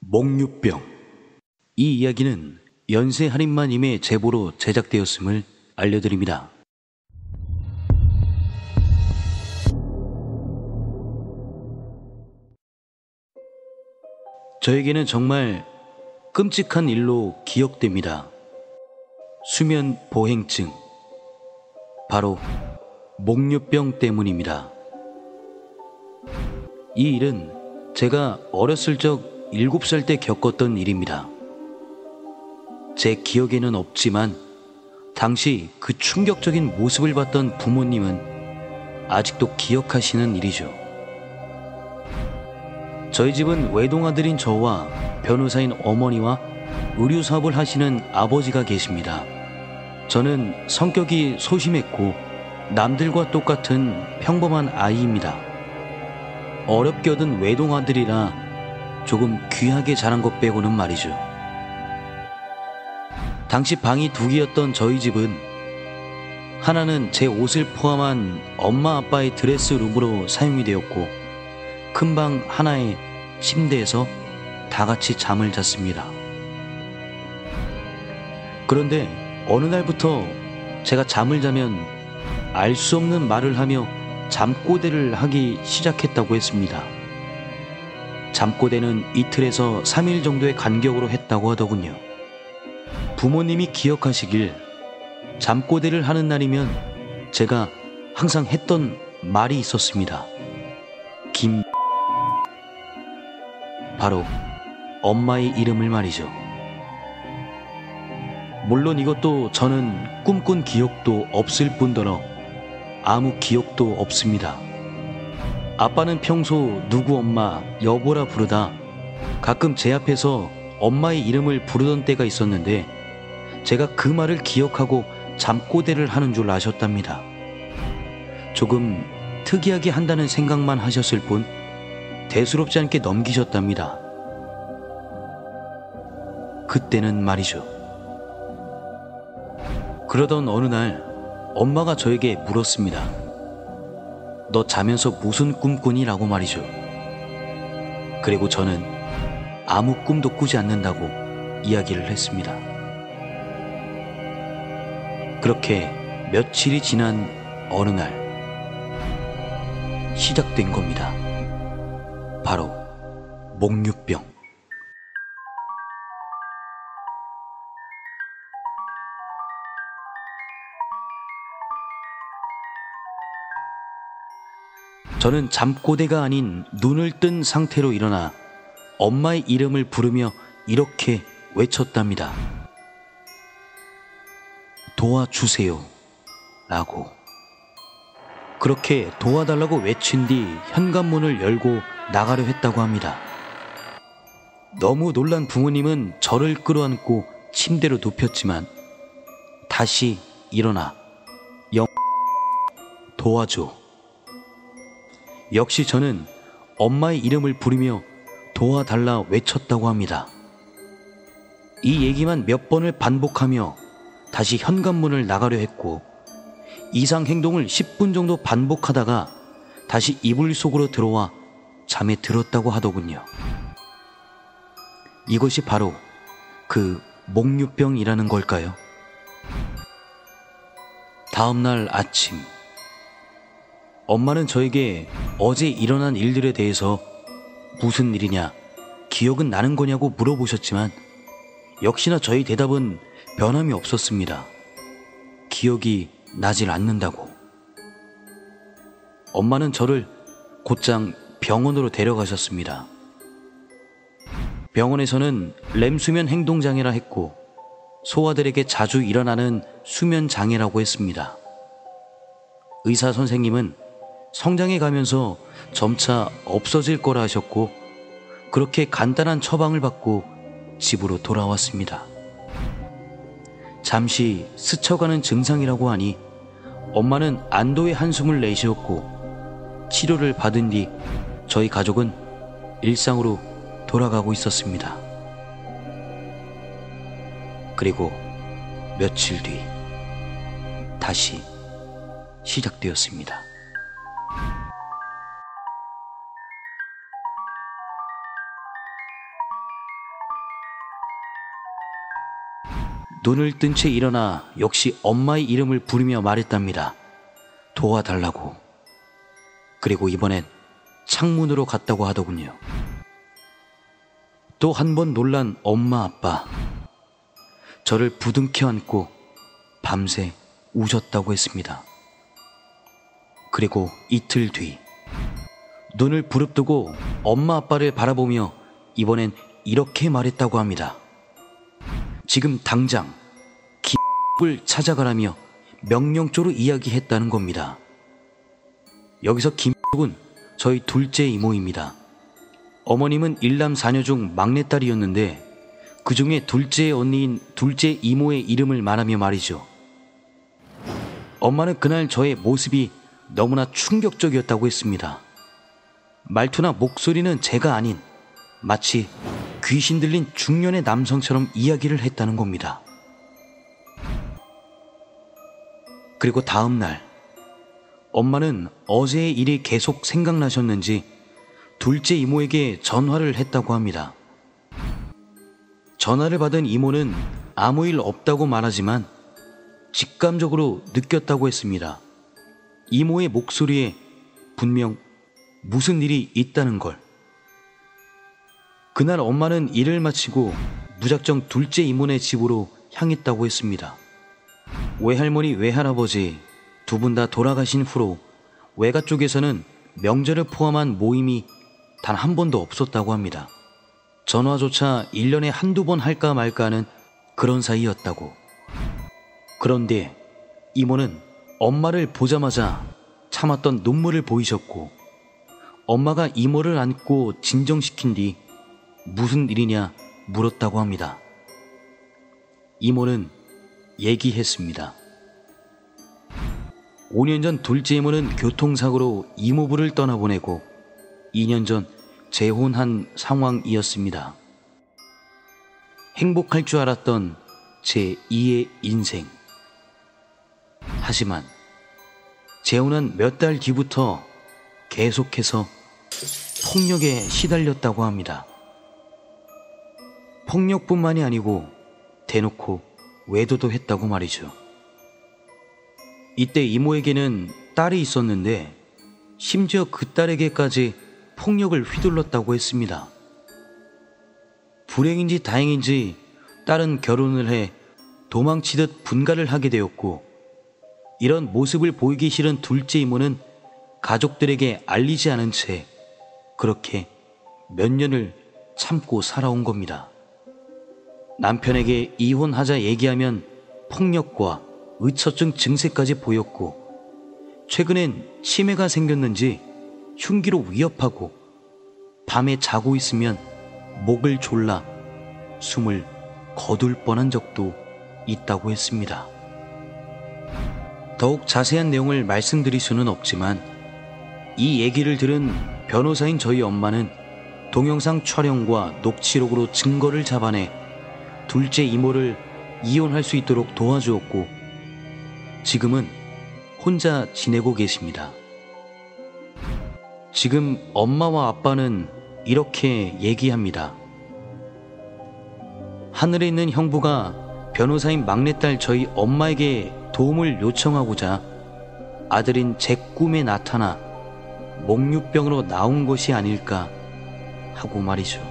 목류병. 이 이야기는 연세 할인마님의 제보로 제작되었음을 알려드립니다. 저에게는 정말 끔찍한 일로 기억됩니다. 수면 보행증. 바로 목류병 때문입니다. 이 일은 제가 어렸을 적 7살 때 겪었던 일입니다. 제 기억에는 없지만 당시 그 충격적인 모습을 봤던 부모님은 아직도 기억하시는 일이죠. 저희 집은 외동아들인 저와 변호사인 어머니와 의류 사업을 하시는 아버지가 계십니다. 저는 성격이 소심했고 남들과 똑같은 평범한 아이입니다. 어렵게 얻은 외동아들이라 조금 귀하게 자란 것 빼고는 말이죠. 당시 방이 두 개였던 저희 집은 하나는 제 옷을 포함한 엄마 아빠의 드레스룸으로 사용이 되었고 큰 방 하나의 침대에서 다 같이 잠을 잤습니다. 그런데 어느 날부터 제가 잠을 자면 알 수 없는 말을 하며 잠꼬대를 하기 시작했다고 했습니다. 잠꼬대는 이틀에서 3일 정도의 간격으로 했다고 하더군요. 부모님이 기억하시길 잠꼬대를 하는 날이면 제가 항상 했던 말이 있었습니다. 김 바로 엄마의 이름을 말이죠. 물론 이것도 저는 꿈꾼 기억도 없을 뿐더러 아무 기억도 없습니다. 아빠는 평소 누구 엄마, 여보라 부르다 가끔 제 앞에서 엄마의 이름을 부르던 때가 있었는데 제가 그 말을 기억하고 잠꼬대를 하는 줄 아셨답니다. 조금 특이하게 한다는 생각만 하셨을 뿐 대수롭지 않게 넘기셨답니다. 그때는 말이죠. 그러던 어느 날 엄마가 저에게 물었습니다. 너 자면서 무슨 꿈 꾸니? 라고 말이죠. 그리고 저는 아무 꿈도 꾸지 않는다고 이야기를 했습니다. 그렇게 며칠이 지난 어느 날 시작된 겁니다. 바로 목류병. 저는 잠꼬대가 아닌 눈을 뜬 상태로 일어나 엄마의 이름을 부르며 이렇게 외쳤답니다. 도와주세요. 라고. 그렇게 도와달라고 외친 뒤 현관문을 열고 나가려 했다고 합니다. 너무 놀란 부모님은 저를 끌어안고 침대로 눕혔지만 다시 일어나 영 도와줘. 역시 저는 엄마의 이름을 부르며 도와달라 외쳤다고 합니다. 이 얘기만 몇 번을 반복하며 다시 현관문을 나가려 했고 이상 행동을 10분 정도 반복하다가 다시 이불 속으로 들어와 잠에 들었다고 하더군요. 이것이 바로 그 목류병이라는 걸까요? 다음날 아침 엄마는 저에게 어제 일어난 일들에 대해서 무슨 일이냐, 기억은 나는 거냐고 물어보셨지만 역시나 저희 대답은 변함이 없었습니다. 기억이 나질 않는다고. 엄마는 저를 곧장 병원으로 데려가셨습니다. 병원에서는 렘 수면 행동 장애라 했고 소아들에게 자주 일어나는 수면 장애라고 했습니다. 의사 선생님은 성장해 가면서 점차 없어질 거라 하셨고 그렇게 간단한 처방을 받고 집으로 돌아왔습니다. 잠시 스쳐가는 증상이라고 하니 엄마는 안도의 한숨을 내쉬었고 치료를 받은 뒤 저희 가족은 일상으로 돌아가고 있었습니다. 그리고 며칠 뒤 다시 시작되었습니다. 눈을 뜬 채 일어나 역시 엄마의 이름을 부르며 말했답니다. 도와달라고. 그리고 이번엔 창문으로 갔다고 하더군요. 또 한 번 놀란 엄마 아빠. 저를 부둥켜 안고 밤새 우셨다고 했습니다. 그리고 이틀 뒤 눈을 부릅뜨고 엄마 아빠를 바라보며 이번엔 이렇게 말했다고 합니다. 지금 당장 기을 찾아가라며 명령조로 이야기했다는 겁니다. 여기서 김은 저희 둘째 이모입니다. 어머님은 일남 사녀 중 막내딸이었는데 그 중에 둘째 언니인 둘째 이모의 이름을 말하며 말이죠. 엄마는 그날 저의 모습이 너무나 충격적이었다고 했습니다. 말투나 목소리는 제가 아닌 마치 귀신 들린 중년의 남성처럼 이야기를 했다는 겁니다. 그리고 다음 날, 엄마는 어제의 일이 계속 생각나셨는지 둘째 이모에게 전화를 했다고 합니다. 전화를 받은 이모는 아무 일 없다고 말하지만 직감적으로 느꼈다고 했습니다. 이모의 목소리에 분명 무슨 일이 있다는 걸. 그날 엄마는 일을 마치고 무작정 둘째 이모네 집으로 향했다고 했습니다. 외할머니, 외할아버지 두 분 다 돌아가신 후로 외가 쪽에서는 명절을 포함한 모임이 단 한 번도 없었다고 합니다. 전화조차 1년에 한두 번 할까 말까 하는 그런 사이였다고. 그런데 이모는 엄마를 보자마자 참았던 눈물을 보이셨고 엄마가 이모를 안고 진정시킨 뒤 무슨 일이냐 물었다고 합니다. 이모는 얘기했습니다. 5년 전 둘째 이모는 교통사고로 이모부를 떠나보내고 2년 전 재혼한 상황이었습니다. 행복할 줄 알았던 제 2의 인생. 하지만 재혼한 몇 달 뒤부터 계속해서 폭력에 시달렸다고 합니다. 폭력뿐만이 아니고 대놓고 외도도 했다고 말이죠. 이때 이모에게는 딸이 있었는데 심지어 그 딸에게까지 폭력을 휘둘렀다고 했습니다. 불행인지 다행인지 딸은 결혼을 해 도망치듯 분가를 하게 되었고 이런 모습을 보이기 싫은 둘째 이모는 가족들에게 알리지 않은 채 그렇게 몇 년을 참고 살아온 겁니다. 남편에게 이혼하자 얘기하면 폭력과 의처증 증세까지 보였고, 최근엔 치매가 생겼는지 흉기로 위협하고, 밤에 자고 있으면 목을 졸라 숨을 거둘 뻔한 적도 있다고 했습니다. 더욱 자세한 내용을 말씀드릴 수는 없지만, 이 얘기를 들은 변호사인 저희 엄마는 동영상 촬영과 녹취록으로 증거를 잡아내 둘째 이모를 이혼할 수 있도록 도와주었고 지금은 혼자 지내고 계십니다. 지금 엄마와 아빠는 이렇게 얘기합니다. 하늘에 있는 형부가 변호사인 막내딸 저희 엄마에게 도움을 요청하고자 아들인 제 꿈에 나타나 목류병으로 나온 것이 아닐까 하고 말이죠.